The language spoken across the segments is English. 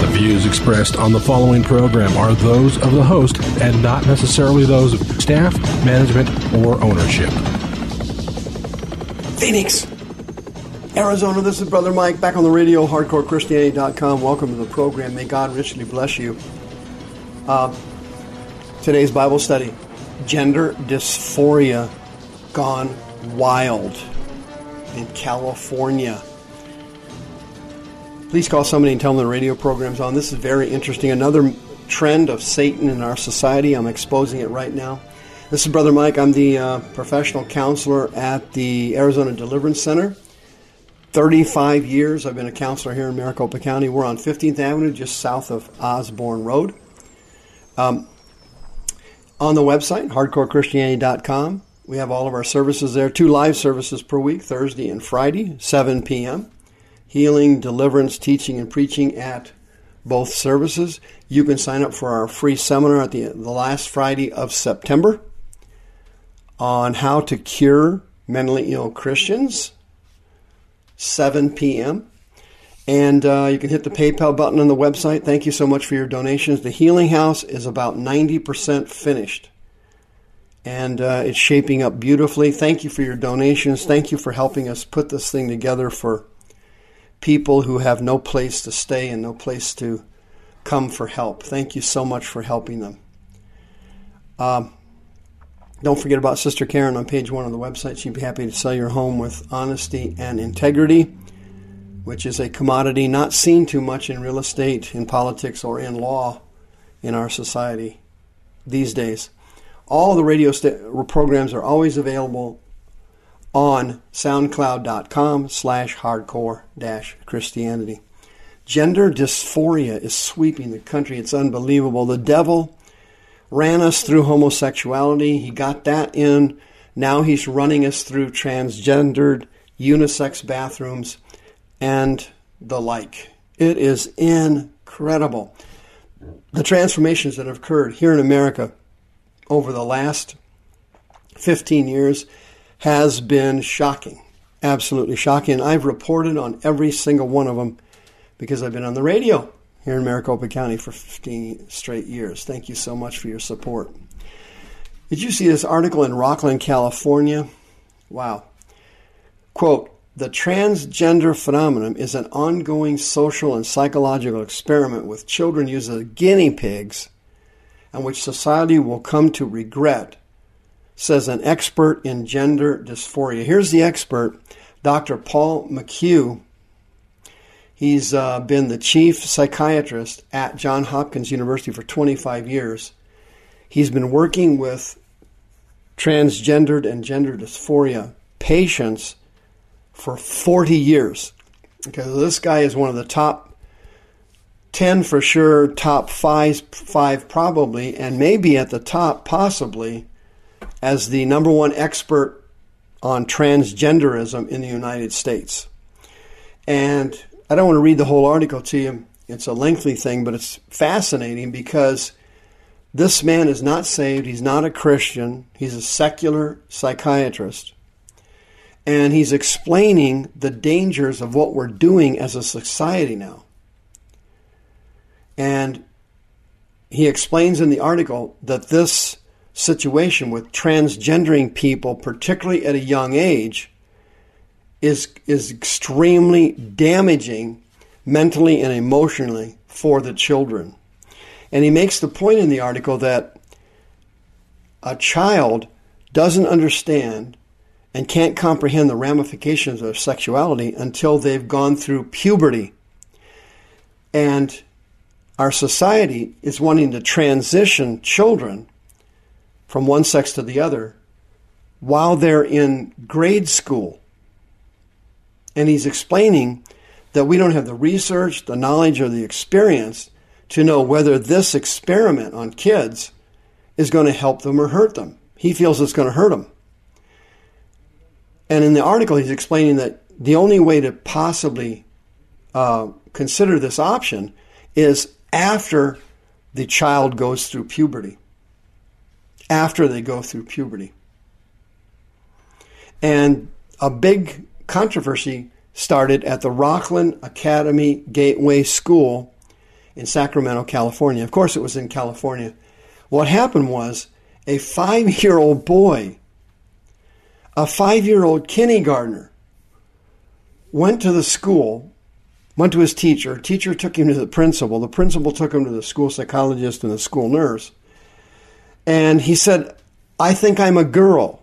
The views expressed on the following program are those of the host and not necessarily those of staff, management, or ownership. Phoenix, Arizona, this is Brother Mike back on the radio, hardcorechristianity.com. Welcome to the program. May God richly bless you. Uh, today's Bible study Gender Dysphoria Gone Wild in California. Please call somebody and tell them the radio program's on. This is very interesting. Another trend of Satan in our society. I'm exposing it right now. This is Brother Mike. I'm the uh, professional counselor at the Arizona Deliverance Center. 35 years I've been a counselor here in Maricopa County. We're on 15th Avenue, just south of Osborne Road. Um, on the website, hardcorechristianity.com, we have all of our services there. Two live services per week, Thursday and Friday, 7 p.m. Healing, deliverance, teaching, and preaching at both services. You can sign up for our free seminar at the, the last Friday of September on how to cure mentally ill Christians, 7 p.m. And uh, you can hit the PayPal button on the website. Thank you so much for your donations. The Healing House is about 90% finished. And uh, it's shaping up beautifully. Thank you for your donations. Thank you for helping us put this thing together for people who have no place to stay and no place to come for help. Thank you so much for helping them. Um, don't forget about Sister Karen on page one of the website. She'd be happy to sell your home with honesty and integrity, which is a commodity not seen too much in real estate, in politics, or in law in our society these days. All the radio st- programs are always available on soundcloud.com slash hardcore dash Christianity. Gender dysphoria is sweeping the country. It's unbelievable. The devil ran us through homosexuality. He got that in. Now he's running us through transgendered unisex bathrooms and the like. It is incredible. The transformations that have occurred here in America over the last 15 years has been shocking. Absolutely shocking. I've reported on every single one of them because I've been on the radio here in Maricopa County for 15 straight years. Thank you so much for your support. Did you see this article in Rocklin, California? Wow. Quote, the transgender phenomenon is an ongoing social and psychological experiment with children used as guinea pigs and which society will come to regret, says an expert in gender dysphoria. Here's the expert, Dr. Paul McHugh He's uh, been the chief psychiatrist at Johns Hopkins University for 25 years. He's been working with transgendered and gender dysphoria patients for 40 years. Okay, this guy is one of the top 10 for sure, top five, five probably, and maybe at the top possibly as the number one expert on transgenderism in the United States. And I don't want to read the whole article to you. It's a lengthy thing, but it's fascinating because this man is not saved. He's not a Christian. He's a secular psychiatrist. And he's explaining the dangers of what we're doing as a society now. And he explains in the article that this situation with transgendering people, particularly at a young age, is is extremely damaging mentally and emotionally for the children. And he makes the point in the article that a child doesn't understand and can't comprehend the ramifications of sexuality until they've gone through puberty. And our society is wanting to transition children from one sex to the other while they're in grade school And he's explaining that we don't have the research, the knowledge, or the experience to know whether this experiment on kids is going to help them or hurt them. He feels it's going to hurt them. And in the article, he's explaining that the only way to possibly uh, consider this option is after the child goes through puberty. After they go through puberty. And a big controversy started at the Rocklin Academy Gateway School in Sacramento, California. Of course, it was in California. What happened was a five year old boy, a five year old kindergartner, went to the school, went to his teacher. Teacher took him to the principal. The principal took him to the school psychologist and the school nurse. And he said, I think I'm a girl.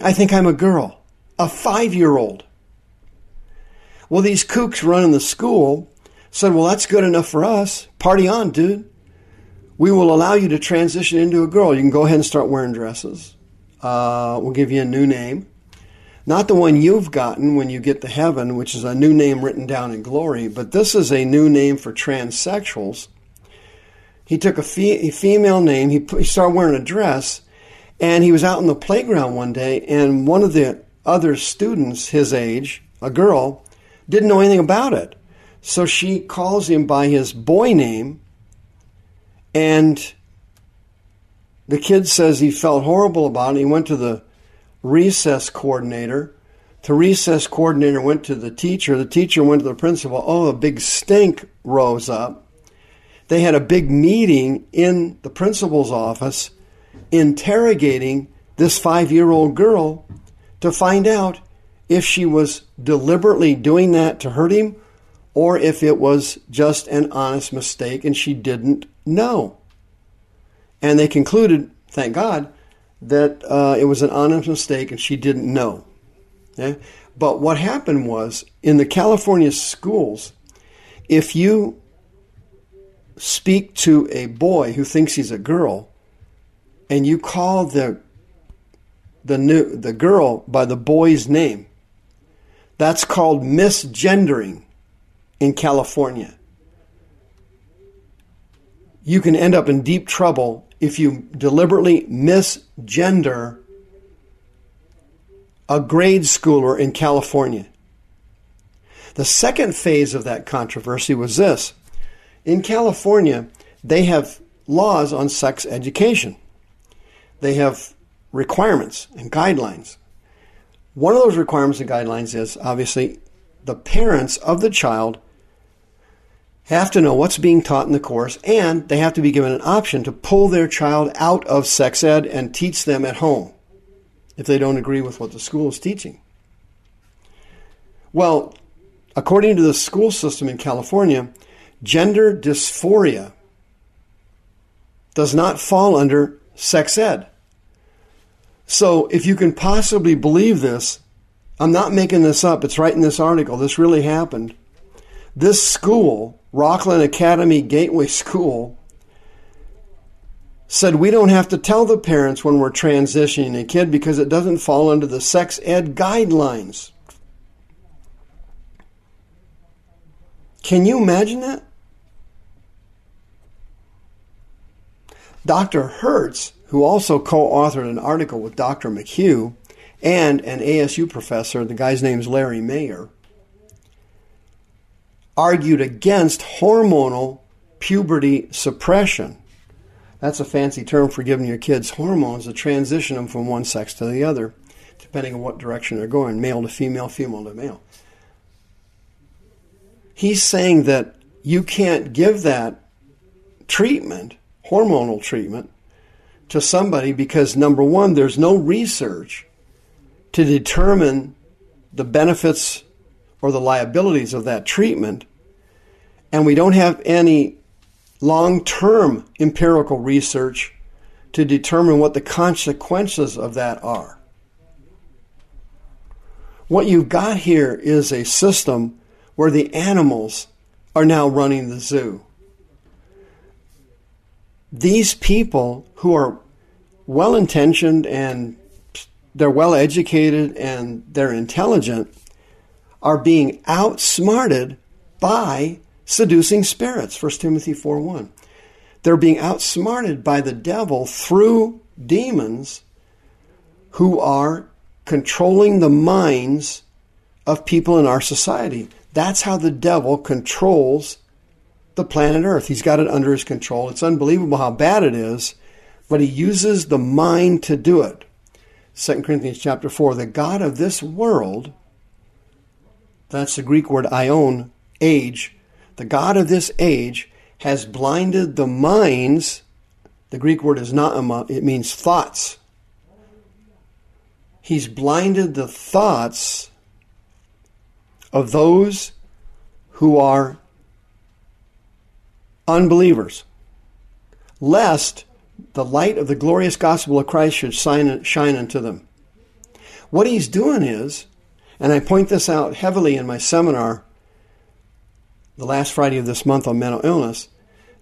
I think I'm a girl. A five year old. Well, these kooks running the school said, Well, that's good enough for us. Party on, dude. We will allow you to transition into a girl. You can go ahead and start wearing dresses. Uh, we'll give you a new name. Not the one you've gotten when you get to heaven, which is a new name written down in glory, but this is a new name for transsexuals. He took a, fe- a female name, he, put, he started wearing a dress, and he was out in the playground one day, and one of the other students, his age, a girl, didn't know anything about it. So she calls him by his boy name, and the kid says he felt horrible about it. He went to the recess coordinator. The recess coordinator went to the teacher. The teacher went to the principal. Oh, a big stink rose up. They had a big meeting in the principal's office interrogating this five year old girl to find out if she was deliberately doing that to hurt him or if it was just an honest mistake and she didn't know. And they concluded, thank God, that uh, it was an honest mistake and she didn't know. Okay? But what happened was in the California schools, if you speak to a boy who thinks he's a girl and you call the the new the girl by the boy's name, that's called misgendering in California. You can end up in deep trouble if you deliberately misgender a grade schooler in California. The second phase of that controversy was this. In California, they have laws on sex education. They have requirements and guidelines. One of those requirements and guidelines is obviously the parents of the child have to know what's being taught in the course and they have to be given an option to pull their child out of sex ed and teach them at home if they don't agree with what the school is teaching. Well, according to the school system in California, gender dysphoria does not fall under sex ed. So if you can possibly believe this, I'm not making this up, it's right in this article, this really happened. This school Rocklin Academy Gateway School said we don't have to tell the parents when we're transitioning a kid because it doesn't fall under the sex ed guidelines. Can you imagine that? Dr. Hruz, who also co authored an article with Dr. McHugh and an ASU professor, the guy's name is Larry Mayer, argued against hormonal puberty suppression. That's a fancy term for giving your kids hormones to transition them from one sex to the other, depending on what direction they're going male to female, female to male. He's saying that you can't give that treatment, hormonal treatment, to somebody because number one, there's no research to determine the benefits or the liabilities of that treatment, and we don't have any long term empirical research to determine what the consequences of that are. What you've got here is a system where the animals are now running the zoo. These people who are well intentioned and they're well educated and they're intelligent are being outsmarted by seducing spirits 1 timothy 4 1 they're being outsmarted by the devil through demons who are controlling the minds of people in our society. That's how the devil controls the planet earth he's got it under his control it's unbelievable how bad it is but he uses the mind to do it 2 Corinthians chapter 4, the God of this world, that's the Greek word aion, age, the God of this age has blinded the minds. The Greek word is not, it means thoughts. He's blinded the thoughts of those who are unbelievers, lest the light of the glorious gospel of Christ should shine, unto them. What he's doing is, and I point this out heavily in my seminar the last Friday of this month on mental illness,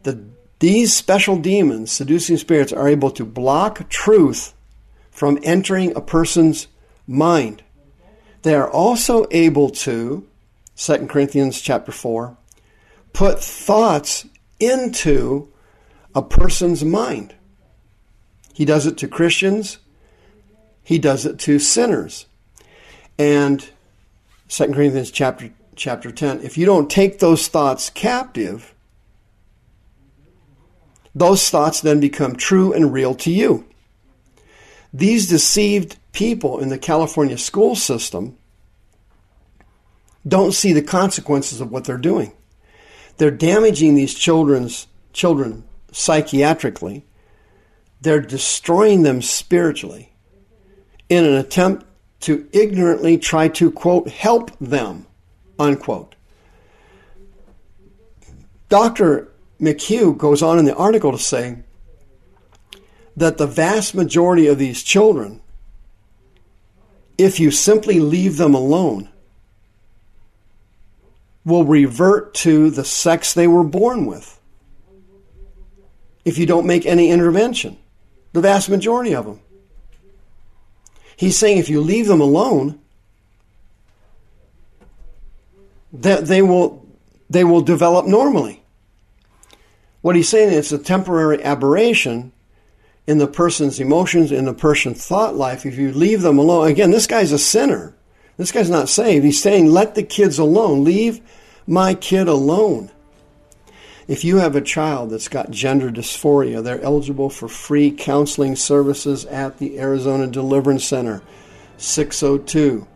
that these special demons, seducing spirits, are able to block truth from entering a person's mind. They are also able to, 2 Corinthians chapter 4, put thoughts into a person's mind. He does it to Christians, he does it to sinners. And 2 Corinthians chapter chapter 10, if you don't take those thoughts captive, those thoughts then become true and real to you. These deceived people in the California school system don't see the consequences of what they're doing. They're damaging these children's children psychiatrically they're destroying them spiritually in an attempt to ignorantly try to, quote, help them, unquote. Dr. McHugh goes on in the article to say that the vast majority of these children, if you simply leave them alone, will revert to the sex they were born with if you don't make any intervention the vast majority of them. He's saying if you leave them alone, that they will they will develop normally. What he's saying is a temporary aberration in the person's emotions, in the person's thought life. If you leave them alone, again, this guy's a sinner. This guy's not saved. He's saying, let the kids alone. Leave my kid alone. If you have a child that's got gender dysphoria, they're eligible for free counseling services at the Arizona Deliverance Center, 602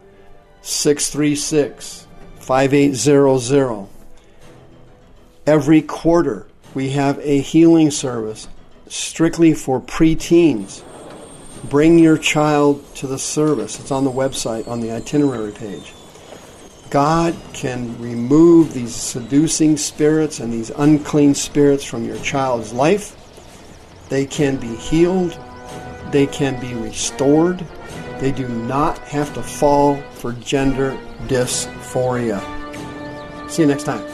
636 5800. Every quarter, we have a healing service strictly for preteens. Bring your child to the service. It's on the website on the itinerary page. God can remove these seducing spirits and these unclean spirits from your child's life. They can be healed. They can be restored. They do not have to fall for gender dysphoria. See you next time.